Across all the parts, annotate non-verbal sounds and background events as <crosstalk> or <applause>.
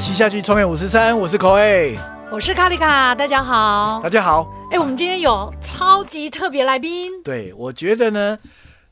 洗下去创业五十三，我是口 A，我是卡丽卡，大家好大。家好。哎，我们今天有超级特别来宾，对，我觉得呢，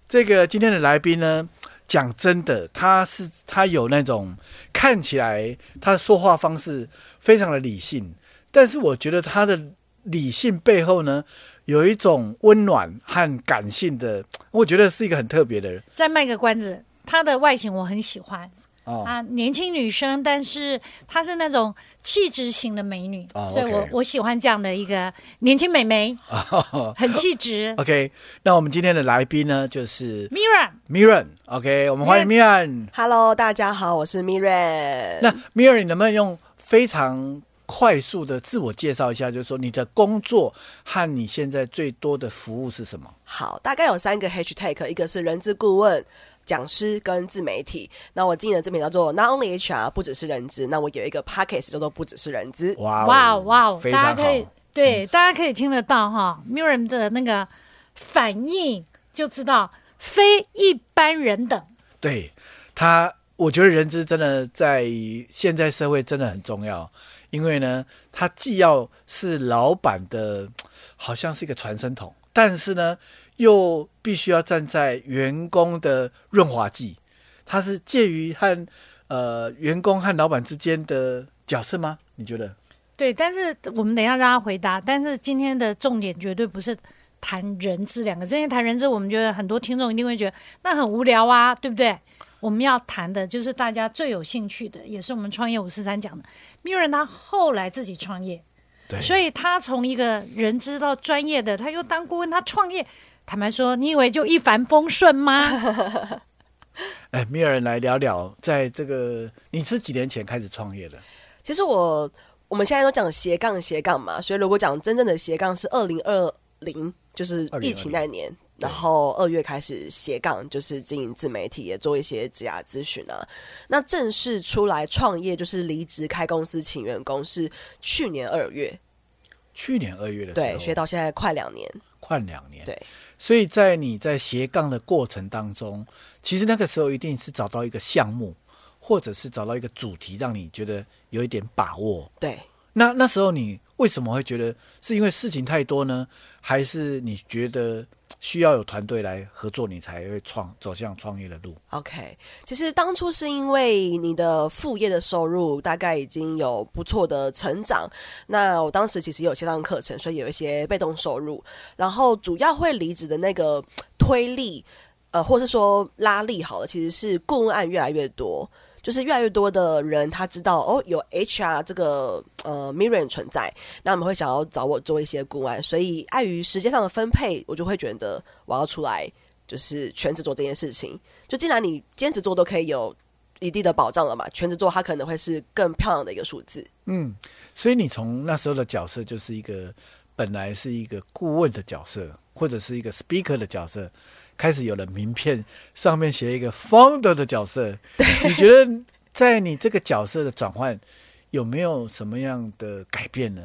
这个今天的来宾呢，讲真的，他是他有那种看起来他说话方式非常的理性，但是我觉得他的理性背后呢，有一种温暖和感性的，我觉得是一个很特别的人再卖个关子，他的外形我很喜欢，哦。啊，年轻女生，但是她是那种气质型的美女，哦所以我我喜欢这样的一个年轻美眉，<laughs> 很气质。OK，那我们今天的来宾呢，就是 Mira，Miran。OK，我们欢迎 Miran。Hello，大家好，我是 Miran。那 Miran，你能不能用非常快速的自我介绍一下，就是说你的工作和你现在最多的服务是什么？好，大概有三个 hashtag，一个是人资顾问、讲师跟自媒体。那我经营的这边叫做 Not Only HR，不只是人资。那我有一个 podcast 叫做不只是人资。哇哇哦哇大家可。以对，大家可以听得到哈，Miram 的那个反应就知道非一般人等。对他，我觉得人资真的在现在社会真的很重要，因为呢，他既要是老板的，好像是一个传声筒，但是呢，又必须要站在员工的润滑剂，他是介于和呃员工和老板之间的角色吗？你觉得？对，但是我们等一下让他回答。但是今天的重点绝对不是谈人资两个字，因为谈人资，我们觉得很多听众一定会觉得那很无聊啊，对不对？我们要谈的就是大家最有兴趣的，也是我们创业五十三讲的。米人他后来自己创业，对所以他从一个人知道专业的，他又当顾问，他创业。坦白说，你以为就一帆风顺吗？<laughs> 哎，米尔来聊聊，在这个你是几年前开始创业的？其实我我们现在都讲斜杠斜杠嘛，所以如果讲真正的斜杠是二零二零，就是疫情那年。然后二月开始斜杠，就是经营自媒体，也做一些职涯咨询啊。那正式出来创业，就是离职开公司请员工，是去年二月，去年二月的时候，对，所以到现在快两年。快两年。对，所以在你在斜杠的过程当中，其实那个时候一定是找到一个项目，或者是找到一个主题，让你觉得有一点把握。对，那那时候你为什么会觉得是因为事情太多呢？还是你觉得需要有团队来合作，你才会创走向创业的路？OK，其实当初是因为你的副业的收入大概已经有不错的成长，那我当时其实有线上课程，所以有一些被动收入，然后主要会离职的那个推力，呃，或是说拉力好了，其实是顾问案越来越多。就是越来越多的人他知道哦，有 HR 这个呃 Miriam 存在，那我们会想要找我做一些顾问，所以碍于时间上的分配，我就会觉得我要出来就是全职做这件事情。就既然你兼职做都可以有一定的保障了嘛，全职做它可能会是更漂亮的一个数字。嗯，所以你从那时候的角色就是一个本来是一个顾问的角色，或者是一个 speaker 的角色，开始有了名片上面写一个 founder 的角色。你觉得在你这个角色的转换有没有什么样的改变呢？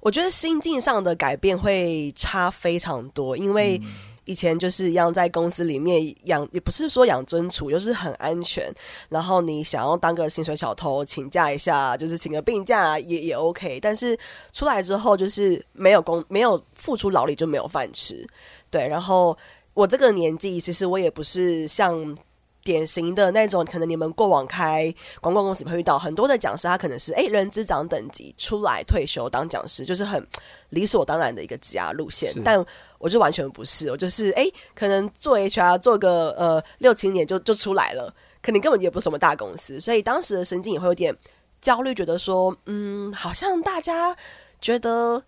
我觉得心境上的改变会差非常多，因为以前就是一样在公司里面养，也不是说养尊处，就是很安全。然后你想要当个薪水小偷，请假一下，就是请个病假也也 OK。但是出来之后，就是没有工，没有付出劳力就没有饭吃。对，然后我这个年纪，其实我也不是像。典型的那种，可能你们过往开广告公司会遇到很多的讲师，他可能是诶人资长等级出来退休当讲师，就是很理所当然的一个职涯路线。但我就完全不是，我就是诶可能做 HR 做个呃六七年就就出来了，可能根本也不是什么大公司，所以当时的神经也会有点焦虑，觉得说嗯，好像大家觉得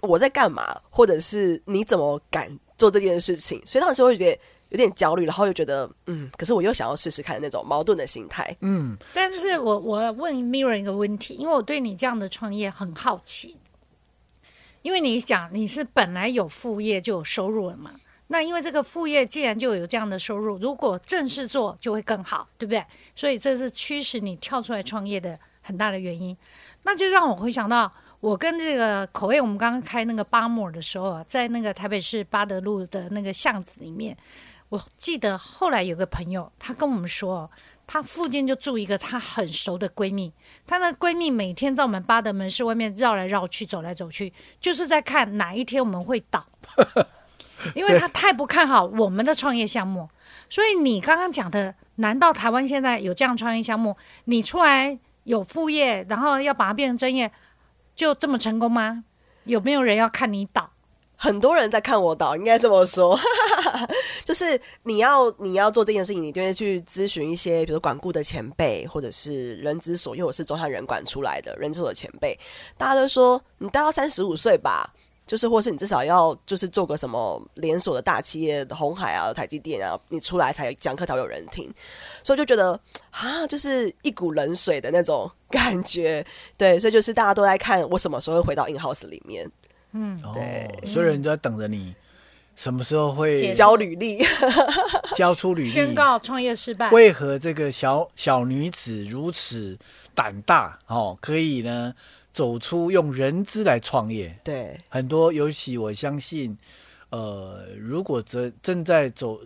我在干嘛，或者是你怎么敢做这件事情，所以当时会觉得。有点焦虑，然后又觉得，嗯，可是我又想要试试看那种矛盾的心态。嗯，但是我我问 Mirror 一个问题，因为我对你这样的创业很好奇，因为你讲你是本来有副业就有收入了嘛，那因为这个副业既然就有这样的收入，如果正式做就会更好，对不对？所以这是驱使你跳出来创业的很大的原因。那就让我回想到我跟这个口味，我们刚刚开那个巴莫尔的时候啊，在那个台北市八德路的那个巷子里面，我记得后来有个朋友他跟我们说，她附近就住一个她很熟的闺蜜，她那闺蜜每天在我们巴德门市外面绕来绕去，走来走去，就是在看哪一天我们会倒，<laughs> 因为她太不看好我们的创业项目。所以你刚刚讲的，难道台湾现在有这样创业项目？你出来有副业，然后要把它变成正业，就这么成功吗？有没有人要看你倒？很多人在看我倒，应该这么说，<laughs> 就是你要你要做这件事情，你就会去咨询一些，比如管顾的前辈，或者是人之所，因为我是中山人管出来的人之所的前辈，大家都说你大概三十五岁吧，就是或是你至少要就是做个什么连锁的大企业红海啊、台积电啊，你出来才讲课才有人听，所以就觉得啊，就是一股冷水的那种感觉，对，所以就是大家都在看我什么时候会回到 in house 里面。嗯，哦对，所有人都在等着你，什么时候会解交履历，<laughs> 交出履历？宣告创业失败。为何这个小小女子如此胆大？哦，可以呢走出用人资来创业。对，很多，尤其我相信，呃，如果正正在走，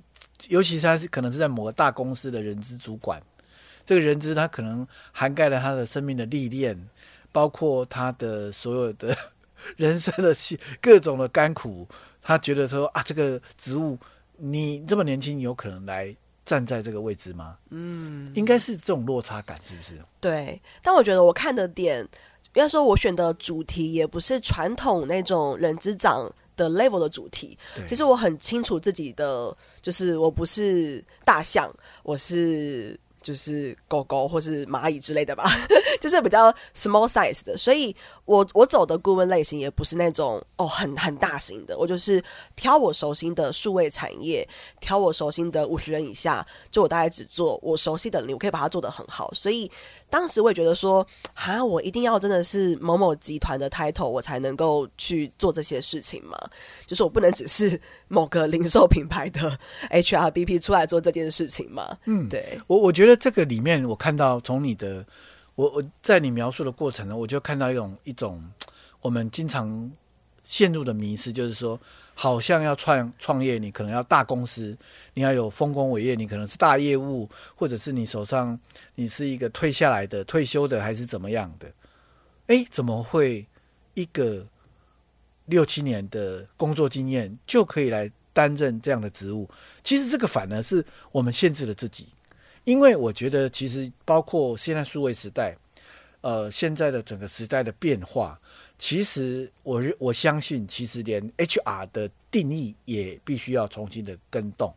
尤其是他是可能是在某个大公司的人资主管，这个人资他可能涵盖了他的生命的历练，包括他的所有的 <laughs> 人生的各种的甘苦，他觉得说啊，这个职务你这么年轻，有可能来站在这个位置吗？嗯，应该是这种落差感，是不是？对，但我觉得我看的点，应该说我选的主题也不是传统那种人之长的 level 的主题。其实我很清楚自己的，就是我不是大象，我是就是狗狗或是蚂蚁之类的吧，<laughs> 就是比较 small size 的。所以我我走的顾问类型也不是那种哦很很大型的，我就是挑我熟悉的数位产业，挑我熟悉的五十人以下，就我大概只做我熟悉的领域，我可以把它做得很好。所以当时我也觉得说，哈，我一定要真的是某某集团的 title，我才能够去做这些事情嘛。就是我不能只是某个零售品牌的 HRBP 出来做这件事情嘛。嗯，对，我我觉得这个里面，我看到从你的，我我在你描述的过程呢，我就看到一种一种我们经常陷入的迷失，就是说，好像要创创业，你可能要大公司，你要有丰功伟业，你可能是大业务，或者是你手上你是一个退下来的、退休的，还是怎么样的？哎，怎么会一个六七年的工作经验就可以来担任这样的职务？其实这个反而是我们限制了自己。因为我觉得，其实包括现在数位时代，呃，现在的整个时代的变化，其实我认我相信，其实连 HR 的定义也必须要重新的更动。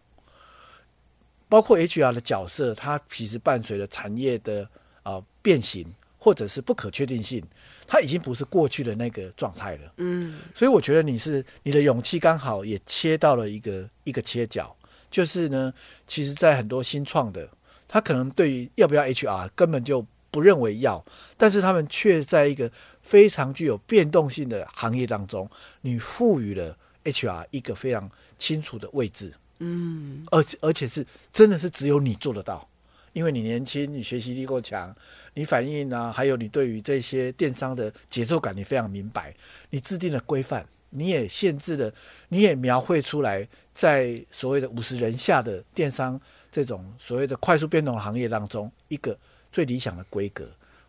包括 HR 的角色，它其实伴随着产业的啊、呃变形，或者是不可确定性，它已经不是过去的那个状态了。嗯，所以我觉得你是你的勇气刚好也切到了一个一个切角，就是呢，其实，在很多新创的，他可能对于要不要 HR 根本就不认为要，但是他们却在一个非常具有变动性的行业当中，你赋予了 HR 一个非常清楚的位置，嗯，而而且是真的是只有你做得到。因为你年轻，你学习力够强，你反应啊，还有你对于这些电商的节奏感，你非常明白，你制定了规范，你也限制了，你也描绘出来，在所谓的五十人下的电商这种所谓的快速变动行业当中，一个最理想的规格。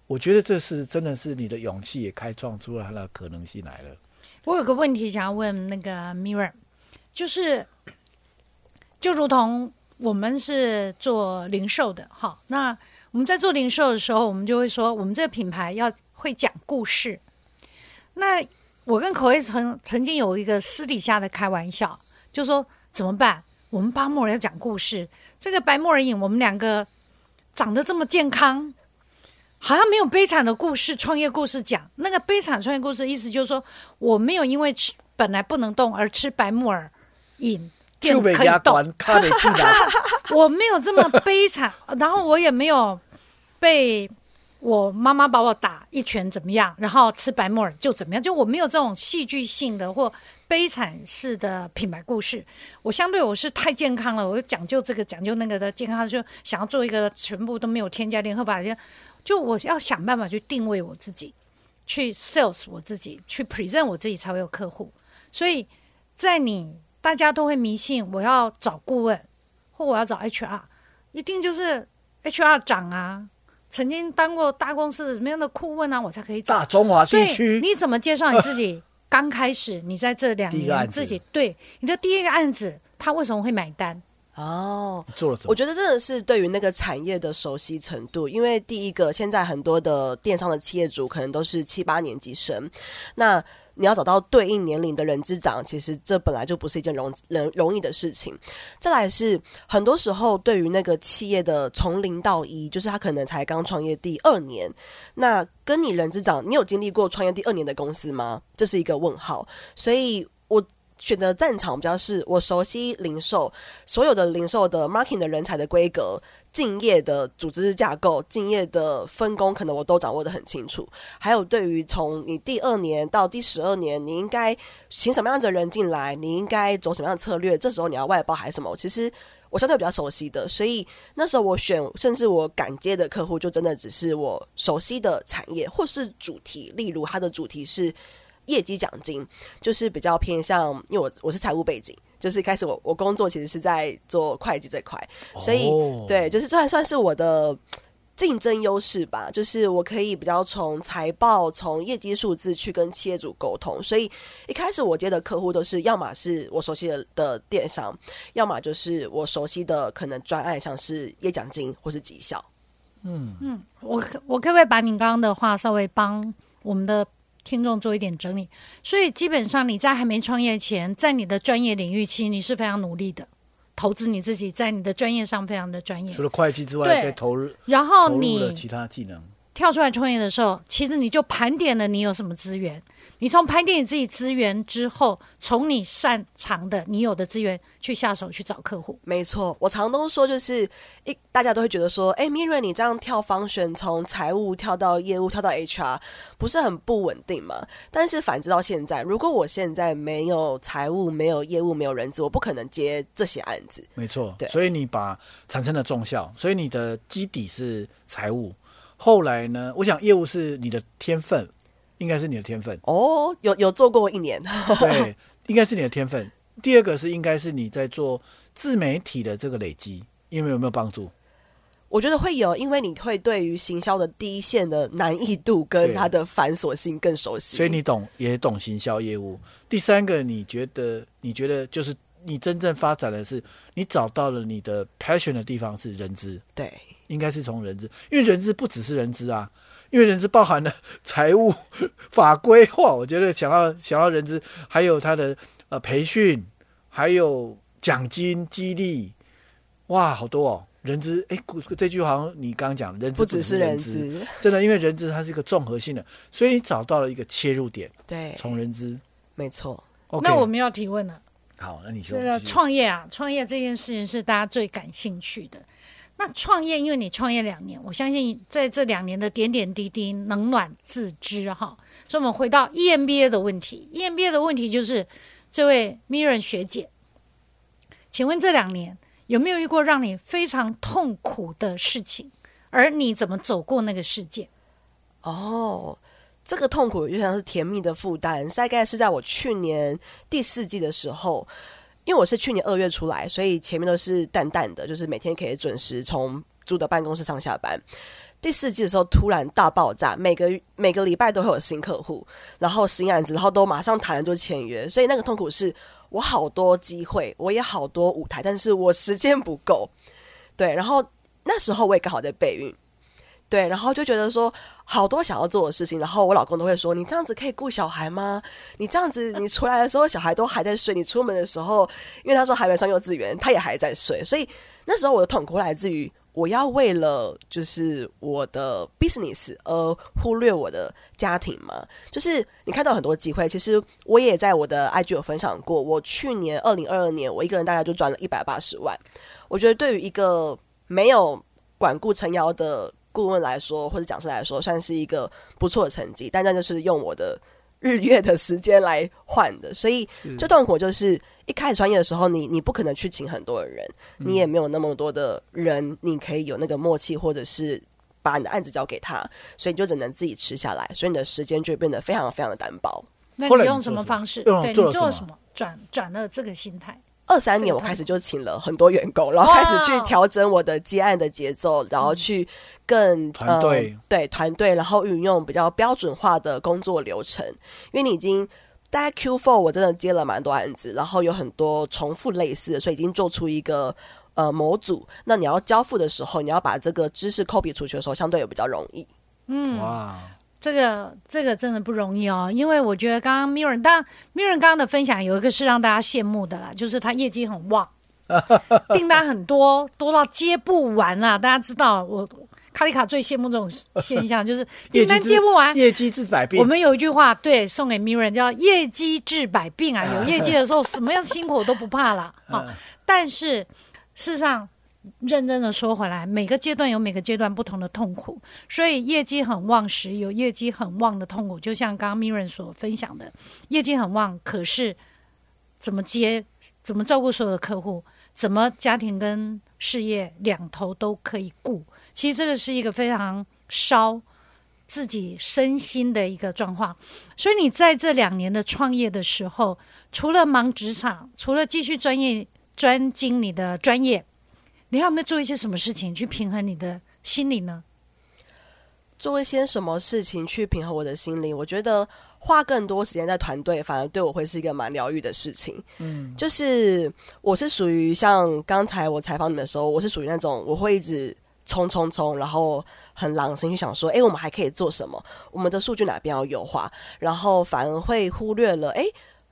我觉得这是真的是你的勇气也开创出来了可能性来了。我有个问题想要问那个 Mirror，就是就如同我们是做零售的，哈，那我们在做零售的时候，我们就会说，我们这个品牌要会讲故事。那我跟口味曾曾经有一个私底下的开玩笑，就说怎么办？我们巴莫尔要讲故事，这个白木耳饮，我们两个长得这么健康，好像没有悲惨的故事、创业故事讲。那个悲惨创业故事，意思就是说，我没有因为吃本来不能动而吃白木耳饮，变就被可以动。压关，卡得进来。我没有这么悲惨，然后我也没有被我妈妈把我打一拳怎么样，然后吃白木耳就怎么样，就我没有这种戏剧性的或悲惨式的品牌故事。我相对我是太健康了，我就讲究这个讲究那个的健康，就想要做一个全部都没有添加联合法的，就我要想办法去定位我自己，去 sales 我自己，去 present 我自己才会有客户。所以在你大家都会迷信我要找顾问或我要找 HR，一定就是 HR 长啊，曾经当过大公司什么样的顾问啊，我才可以找。大中华所以地区你怎么介绍你自己？刚开始，你在这两年第一个案子自己对你的第一个案子，他为什么会买单？哦，做了什么？我觉得真的是对于那个产业的熟悉程度，因为第一个，现在很多的电商的企业主可能都是七八年级生，那你要找到对应年龄的人资长，其实这本来就不是一件容容容易的事情。再来是很多时候对于那个企业的从零到一，就是他可能才刚创业第二年，那跟你人资长，你有经历过创业第二年的公司吗？这是一个问号，所以我。选择战场比较是我熟悉零售，所有的零售的 marketing 的人才的规格、敬业的组织架构、敬业的分工，可能我都掌握的很清楚。还有对于从你第二年到第十二年，你应该请什么样子的人进来，你应该走什么样的策略，这时候你要外包还是什么？其实我相对比较熟悉的，所以那时候我选，甚至我敢接的客户，就真的只是我熟悉的产业或是主题，例如它的主题是。业绩奖金就是比较偏向，因为我我是财务背景，就是一开始我我工作其实是在做会计这块，所以、哦对，就是这还算是我的竞争优势吧，就是我可以比较从财报、从业绩数字去跟企业主沟通，所以一开始我接的客户都是要么是我熟悉的的电商，要么就是我熟悉的可能专案，像是业奖金或是绩效。嗯。嗯。我可我可不可以把你刚刚的话稍微帮我们的听众做一点整理？所以基本上你在还没创业前，在你的专业领域，其实你是非常努力的，投资你自己，在你的专业上非常的专业除。了会计之外，对再投入然后你其他技能。跳出来创业的时候，其实你就盘点了你有什么资源。你从盘点你自己资源之后，从你擅长的、你有的资源去下手去找客户。没错，我常都说，就是一大家都会觉得说，哎 m i r a 你这样跳方选，从财务跳到业务，跳到 HR，不是很不稳定吗？但是反之到现在，如果我现在没有财务、没有业务、没有人资，我不可能接这些案子。没错对，所以你把产生了重效，所以你的基底是财务，后来呢，我想业务是你的天分，应该是你的天分，哦，有有做过一年，<laughs> 对，应该是你的天分。第二个是应该是你在做自媒体的这个累积，因为有没有帮助？我觉得会有，因为你会对于行销的第一线的难易度跟它的繁琐性更熟悉，所以你懂也懂行销业务。第三个，你觉得你觉得就是你真正发展的是你找到了你的 passion 的地方是人资，对应该是从人资，因为人资不只是人资啊，因为人资包含了财务、<laughs> 法规化。我觉得想要想要人资，还有他的呃培训，还有奖金激励，哇，好多哦。人资，哎，这句好像你刚刚讲，人资不只是人资，真的，因为人资它是一个综合性的，所以你找到了一个切入点，对，从人资。没错，那我们要提问了。好，那你说这个创业啊，创业这件事情是大家最感兴趣的。那创业，因为你创业两年，我相信在这两年的点点滴滴，冷暖自知哈。所以，我们回到 E EMBA 的问题，EMBA 的问题就是，这位 Mirren 学姐，请问这两年有没有遇过让你非常痛苦的事情？而你怎么走过那个事件？哦，这个痛苦就像是甜蜜的负担，大概是在我去年第四季的时候，因为我是去年二月出来，所以前面都是淡淡的，就是每天可以准时从住的办公室上下班。第四季的时候突然大爆炸，每个每个礼拜都会有新客户，然后新案子，然后都马上谈了就签约，所以那个痛苦是我好多机会，我也好多舞台，但是我时间不够。对，然后那时候我也刚好在备孕，对，然后就觉得说好多想要做的事情，然后我老公都会说：“你这样子可以顾小孩吗？你这样子，你出来的时候小孩都还在睡，你出门的时候，因为他说还没上幼稚园，他也还在睡，所以那时候我的痛苦来自于我要为了就是我的 business 而忽略我的家庭嘛。就是你看到很多机会，其实我也在我的 IG 有分享过，我去年二零二二年我一个人大概就赚了一百八十万，我觉得对于一个没有管顾撑腰的顾问来说，或者讲师来说，算是一个不错的成绩。但那就是用我的日月的时间来换的，所以最痛苦就是一开始创业的时候，你你不可能去请很多的人，你也没有那么多的人，你可以有那个默契，或者是把你的案子交给他，所以你就只能自己吃下来，所以你的时间就会变得非常非常的单薄。那你你用什么方式？对做了什么你做了什么？转转了这个心态？二三年我开始就请了很多员工，然后开始去调整我的接案的节奏，然后去更团队对团队，然后运用比较标准化的工作流程。因为你已经大概 Q four 我真的接了蛮多案子，然后有很多重复类似的，所以已经做出一个呃模组。那你要交付的时候，你要把这个知识 copy 出去的时候，相对也比较容易。嗯，哇。这个这个真的不容易哦，因为我觉得刚刚 Mirren，当然 Mirren 刚刚的分享有一个是让大家羡慕的啦，就是他业绩很旺，<laughs> 订单很多，多到接不完啦。大家知道，我卡里卡最羡慕这种现象，就是订单接不完，业绩治百病。我们有一句话，对，送给 Mirren 叫“业绩治百病”啊，有业绩的时候，什么样辛苦都不怕了啊。<laughs> 但是事实上。认真的说回来，每个阶段有每个阶段不同的痛苦，所以业绩很旺时有业绩很旺的痛苦。就像刚刚 Mirren 所分享的，业绩很旺，可是怎么接、怎么照顾所有的客户，怎么家庭跟事业两头都可以顾，其实这个是一个非常烧自己身心的一个状况。所以你在这两年的创业的时候，除了忙职场，除了继续专业专精你的专业。你有没有做一些什么事情去平衡你的心理呢？做一些什么事情去平衡我的心理？我觉得花更多时间在团队，反而对我会是一个蛮疗愈的事情。嗯，就是我是属于像刚才我采访你们的时候，我是属于那种我会一直冲冲冲，然后很狼心去想说，哎，我们还可以做什么？我们的数据哪边要优化？然后反而会忽略了，哎，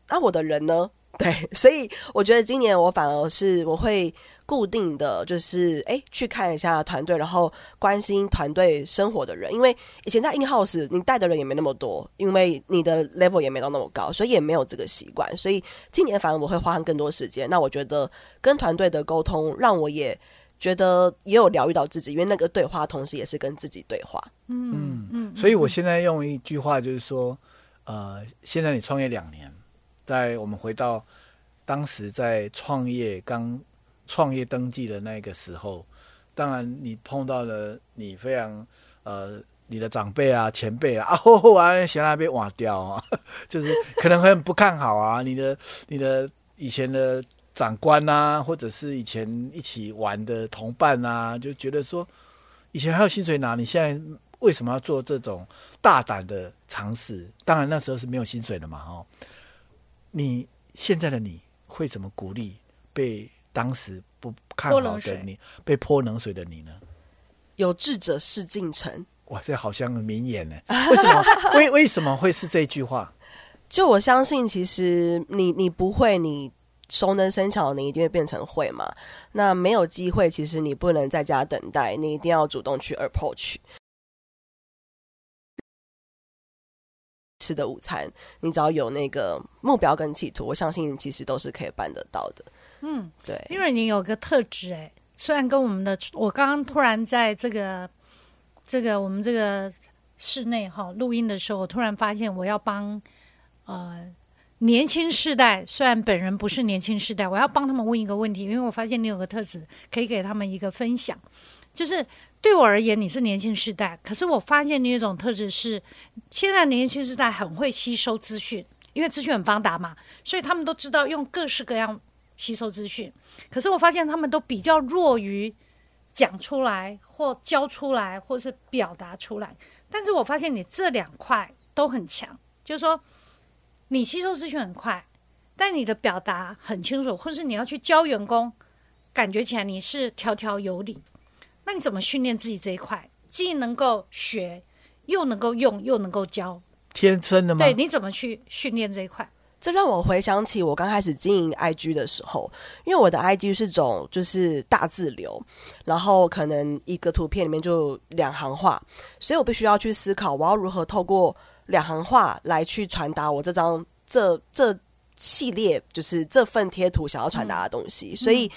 那我的人呢？对，所以我觉得今年我反而是我会固定的就是哎去看一下团队，然后关心团队生活的人，因为以前在 in house 你带的人也没那么多，因为你的 level 也没到那么高，所以也没有这个习惯。所以今年反而我会花更多时间。那我觉得跟团队的沟通让我也觉得也有疗愈到自己，因为那个对话同时也是跟自己对话。嗯嗯，所以我现在用一句话就是说，呃，现在你创业两年。在我们回到当时在创业刚创业登记的那个时候，当然你碰到了你非常呃你的长辈啊前辈啊 <laughs> 啊吼吼啊嫌那边瓦掉啊，<laughs> 就是可能很不看好啊你的你的以前的长官啊，或者是以前一起玩的同伴啊，就觉得说以前还有薪水拿，你现在为什么要做这种大胆的尝试？当然那时候是没有薪水的嘛，哦。你现在的你会怎么鼓励被当时不看好的你，被泼冷水的你呢？有志者事竟成。哇，这好像名言呢。为什么？<laughs> 为为什么会是这句话？就我相信，其实你你不会，你熟能生巧，你一定会变成会嘛。那没有机会，其实你不能在家等待，你一定要主动去 approach。吃的午餐，你只要有那个目标跟企图，我相信你其实都是可以办得到的。嗯，对，因为你有个特质，哎，虽然跟我们的，我刚刚突然在这个这个我们这个室内哈录音的时候，我突然发现我要帮呃年轻世代，虽然本人不是年轻世代，我要帮他们问一个问题，因为我发现你有个特质，可以给他们一个分享，就是。对我而言，你是年轻时代，可是我发现你有一种特质是，现在年轻时代很会吸收资讯，因为资讯很发达嘛，所以他们都知道用各式各样吸收资讯。可是我发现他们都比较弱于讲出来或教出来，或是表达出来。但是我发现你这两块都很强，就是说你吸收资讯很快，但你的表达很清楚，或是你要去教员工，感觉起来你是条条有理。那你怎么训练自己这一块？既能够学，又能够用，又能够教，天生的吗？对，你怎么去训练这一块？这让我回想起我刚开始经营 IG 的时候，因为我的 IG 是种就是大字流，然后可能一个图片里面就两行话，所以我必须要去思考我要如何透过两行话来去传达我这张这这系列就是这份贴图想要传达的东西。所以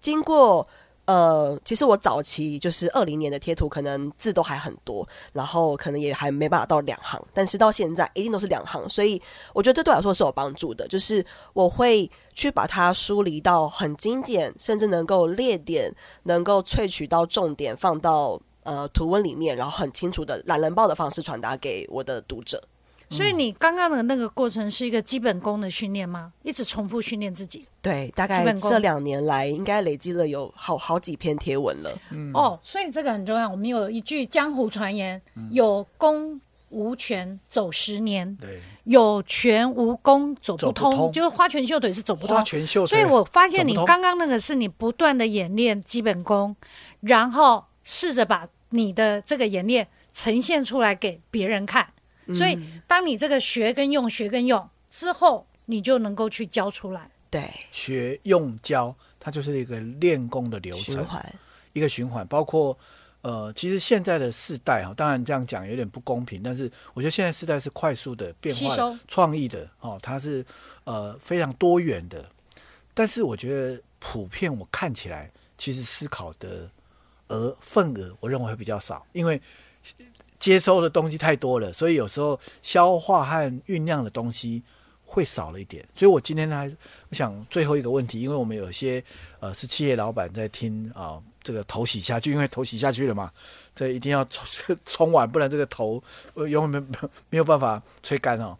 经过。呃，其实我早期就是二零年的贴图，可能字都还很多，然后可能也还没办法到两行，但是到现在一定都是两行，所以我觉得这对我来说是有帮助的，就是我会去把它梳理到很经典，甚至能够列点，能够萃取到重点，放到呃图文里面，然后很清楚的懒人报的方式传达给我的读者。所以你刚刚的那个过程是一个基本功的训练吗？一直重复训练自己。对，大概基本功这两年来，应该累积了有好好几篇贴文了。嗯哦，所以这个很重要。我们有一句江湖传言：嗯有功无权走十年，对，有权无功走不通。不通就是花拳绣腿是走不花通。拳绣腿。所以我发现你刚刚那个是你不断的演练基本功，然后试着把你的这个演练呈现出来给别人看。所以当你这个学跟用、学跟用之后，你就能够去教出来。对，学用教，它就是一个练功的流程，一个循环。包括呃，其实现在的世代哈，当然这样讲有点不公平，但是我觉得现在世代是快速的变化吸收、创意的哦，它是呃非常多元的。但是我觉得普遍我看起来，其实思考的额份额，我认为会比较少，因为接收的东西太多了，所以有时候消化和酝酿的东西会少了一点。所以我今天呢，我想最后一个问题，因为我们有些呃是企业老板在听啊、这个头洗下去，因为头洗下去了嘛，这一定要冲冲完，不然这个头呃永远没没有办法吹干哦。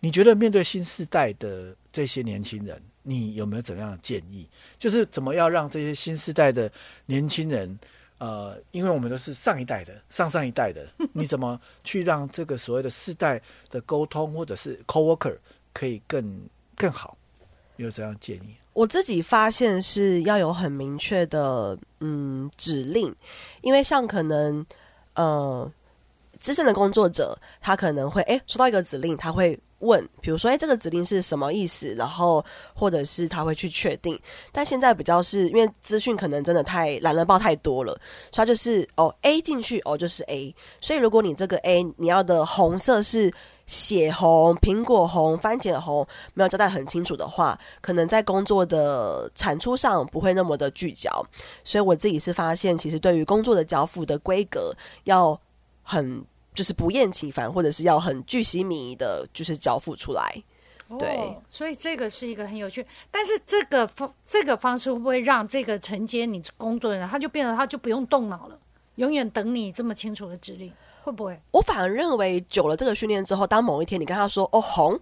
你觉得面对新时代的这些年轻人，你有没有怎么样的建议？就是怎么样让这些新时代的年轻人，呃，因为我们都是上一代的、上上一代的，<laughs> 你怎么去让这个所谓的世代的沟通或者是 coworker 可以更更好？有这样建议？我自己发现是要有很明确的嗯指令，因为像可能呃资深的工作者，他可能会诶收到一个指令，他会问，比如说诶这个指令是什么意思，然后或者是他会去确定。但现在比较是因为资讯可能真的太懒人报太多了，所以就是哦 A 进去哦就是 A，所以如果你这个 A 你要的红色是。血红、苹果红、番茄红没有交代很清楚的话，可能在工作的产出上不会那么的聚焦。所以我自己是发现，其实对于工作的交付的规格，要很就是不厌其烦，或者是要很巨细靡遗的，就是交付出来。对哦，所以这个是一个很有趣，但是这个方这个方式会不会让这个承接你工作的人，他就变得他就不用动脑了，永远等你这么清楚的指令，会不会？我反而认为，久了这个训练之后，当某一天你跟他说“哦红”，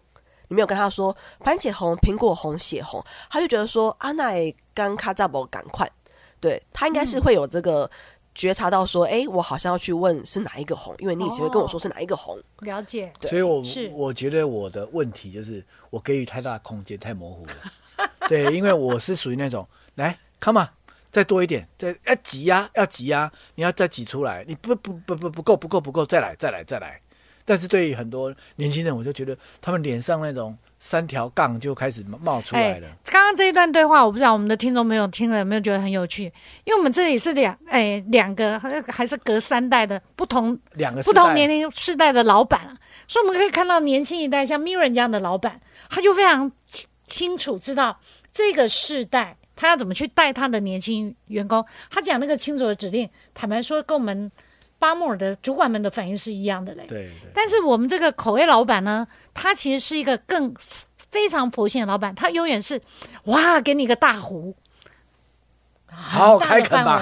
你没有跟他说番茄红、苹果红、血红，他就觉得说啊，那也刚卡扎博赶快，对他应该是会有这个觉察到说，哎、我好像要去问是哪一个红，因为你以前会跟我说是哪一个红，了解，对所以我是我觉得我的问题就是我给予太大的空间，太模糊了。<laughs> 对，因为我是属于那种来，come on，再多一点，再要挤压，要挤压，你要再挤出来，你不不不不不够不够不够，再来再来再来。但是对于很多年轻人，我就觉得他们脸上那种三条杠就开始冒出来了。刚刚这一段对话，我不知道我们的听众朋友听了有没有觉得很有趣，因为我们这里是两哎两个还是隔三代的不同两个不同年龄世代的老板啊，所以我们可以看到年轻一代像 Mirren 这样的老板，他就非常清清楚知道这个世代他要怎么去带他的年轻员工。他讲那个清楚的指令，坦白说跟我们巴莫尔的主管们的反应是一样的嘞。对对但是我们这个口味老板呢，他其实是一个更非常佛性的老板，他永远是哇，给你一个大壶，好好开垦吧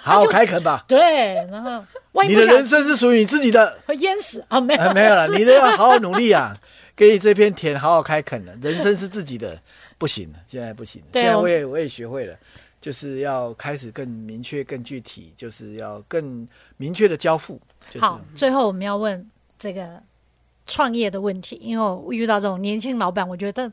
好好开垦吧，对，然后万一你的人生是属于你自己的。<laughs> 会淹死啊，没有、啊，没有了，你都要好好努力啊，<laughs> 给你这片田好好开垦了。人生是自己的，不行了，现在不行了。现在我我也我也学会了，就是要开始更明确、更具体，就是要更明确的交付。好，最后我们要问这个创业的问题，因为我遇到这种年轻老板，我觉得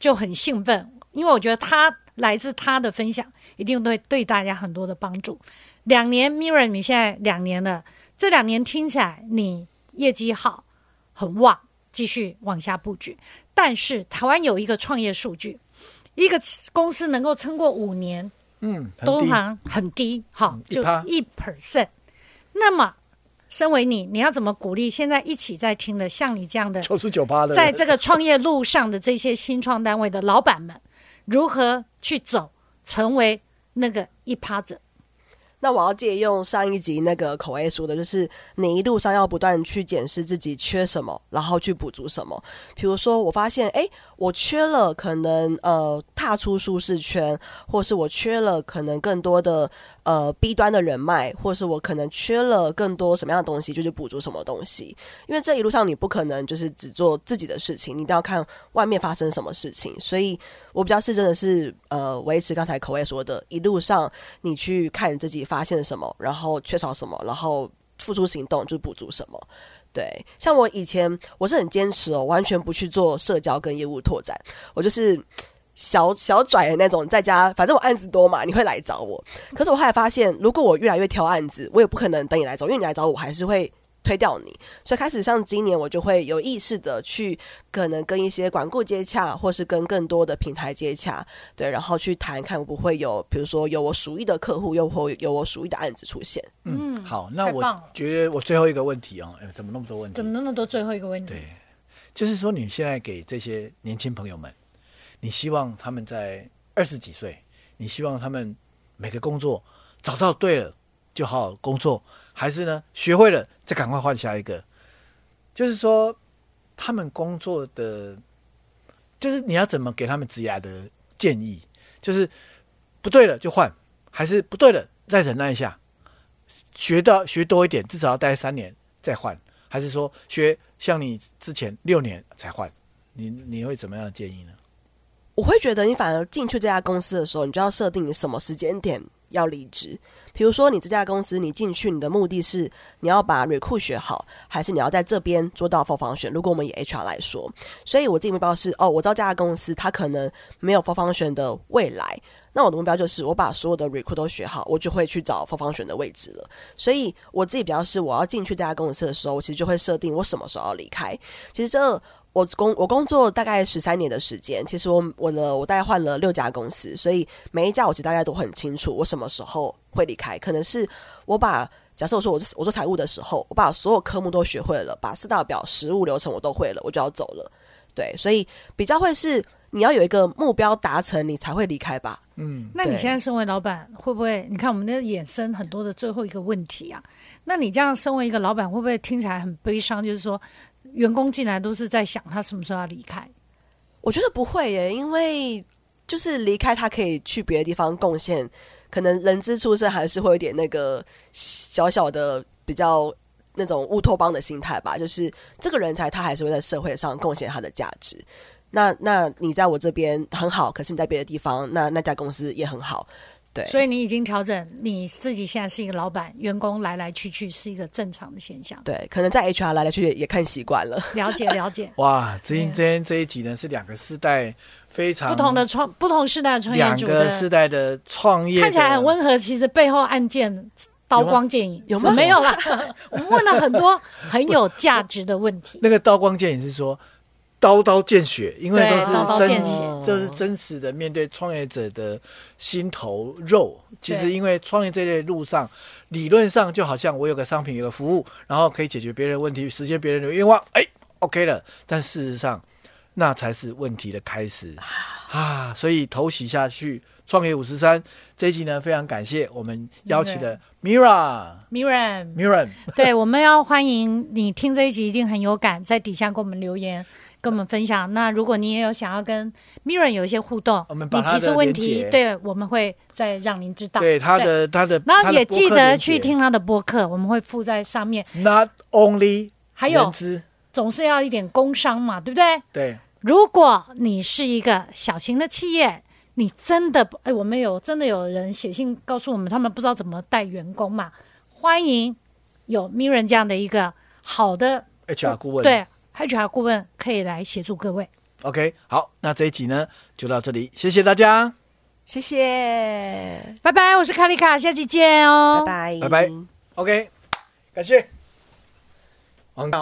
就很兴奋，因为我觉得他来自他的分享，一定对对大家很多的帮助。两年，Mirren，你现在两年了，这两年听起来你业绩好，很旺，继续往下布局。但是台湾有一个创业数据，一个公司能够撑过五年，嗯，很低，通常很低，哈嗯，就一 percent。那么，身为你，你要怎么鼓励现在一起在听的像你这样的，九十九趴的，在这个创业路上的这些新创单位的老板们，如何去走，成为那个一趴者？那我要借用上一集那个口味说的，就是你一路上要不断去检视自己缺什么，然后去补足什么。比如说，我发现，哎，我缺了可能呃踏出舒适圈，或是我缺了可能更多的呃 B 端的人脉，或是我可能缺了更多什么样的东西，就去补足什么东西。因为这一路上你不可能就是只做自己的事情，你一定要看外面发生什么事情。所以我比较是真的是呃维持刚才口味说的，一路上你去看自己。发现什么，然后缺少什么，然后付出行动就补足什么。对，像我以前我是很坚持哦，完全不去做社交跟业务拓展，我就是 <tsk> 小小拽的那种，在家反正我案子多嘛，你会来找我。可是我后来发现，如果我越来越挑案子，我也不可能等你来找，因为你来找我，还是会。推掉你，所以开始像今年，我就会有意识的去可能跟一些管顾接洽，或是跟更多的平台接洽，对，然后去谈看不会有，比如说有我属意的客户，又或有我属意的案子出现。嗯，好，那我觉得我最后一个问题哦，怎么那么多问题？怎么那么多最后一个问题？对，就是说你现在给这些年轻朋友们，你希望他们在二十几岁，你希望他们每个工作找到对了。就好好工作，还是呢？学会了再赶快换下一个。就是说，他们工作的，就是你要怎么给他们职业的建议？就是不对了就换，还是不对了再忍耐一下，学到学多一点，至少要待三年再换，还是说学像你之前六年才换？你你会怎么样建议呢？我会觉得，你反而进去这家公司的时候，你就要设定你什么时间点。要离职，比如说你这家公司，你进去你的目的是你要把 recruit 学好，还是你要在这边做到 for 方选？如果我们以 HR 来说，所以我自己目标是哦，我知道这家公司它可能没有 for 方选的未来，那我的目标就是我把所有的 recruit 都学好，我就会去找 for 方选的位置了。所以我自己比较是我要进去这家公司的时候，我其实就会设定我什么时候要离开。其实这。我工我工作大概十三年的时间，其实我我的我大概换了六家公司，所以每一家我其实大概都很清楚我什么时候会离开。可能是我把假设我说我我做财务的时候，我把所有科目都学会了，把四大表、实务流程我都会了，我就要走了。对，所以比较会是你要有一个目标达成，你才会离开吧。嗯，那你现在身为老板，会不会？你看我们的衍生很多的最后一个问题啊，那你这样身为一个老板，会不会听起来很悲伤？就是说。员工进来都是在想他什么时候要离开，我觉得不会耶，因为就是离开他可以去别的地方贡献，可能人之初生还是会有点那个小小的比较那种乌托邦的心态吧，就是这个人才他还是会在社会上贡献他的价值。那那你在我这边很好，可是你在别的地方，那那家公司也很好。对，所以你已经调整，你自己现在是一个老板，员工来来去去是一个正常的现象。对，可能在 HR 来来去去也看习惯了。了 <laughs> 解了解。<laughs> 哇，今天这一集呢是两个世代非常不同的创，不同世代的创业两个世代的创业，看起来很温和，其实背后案件刀光剑影有吗？没有啦，<laughs> 我们问了很多很有价值的问题。那个刀光剑影是说。刀刀见血，因为都是真，这是真实的面对创业者的心头肉。其实，因为创业这类路上，理论上就好像我有个商品，有个服务，然后可以解决别人问题，实现别人的愿望，哎，OK 了。但事实上，那才是问题的开始啊！所以头洗下去，创业五十三这一集呢，非常感谢我们邀请的 Mira，Mira，Mira，对，我们要欢迎你听这一集，一定很有感，在底下给我们留言。跟我们分享。那如果你也有想要跟 Mirren 有一些互动，你提出问题，对，我们会再让您知道。对他的他的，然后也记得去听他的播客，我们会附在上面。Not only 还有总是要一点工商嘛，对不对？对。如果你是一个小型的企业，你真的哎，我们有真的有人写信告诉我们，他们不知道怎么带员工嘛？欢迎有 Mirren 这样的一个好的 HR 顾问。对。HR 顾问可以来协助各位。OK，好，那这一集呢就到这里，谢谢大家，谢谢，拜拜，我是卡丽卡，下期见哦，拜拜，拜拜，OK，感谢。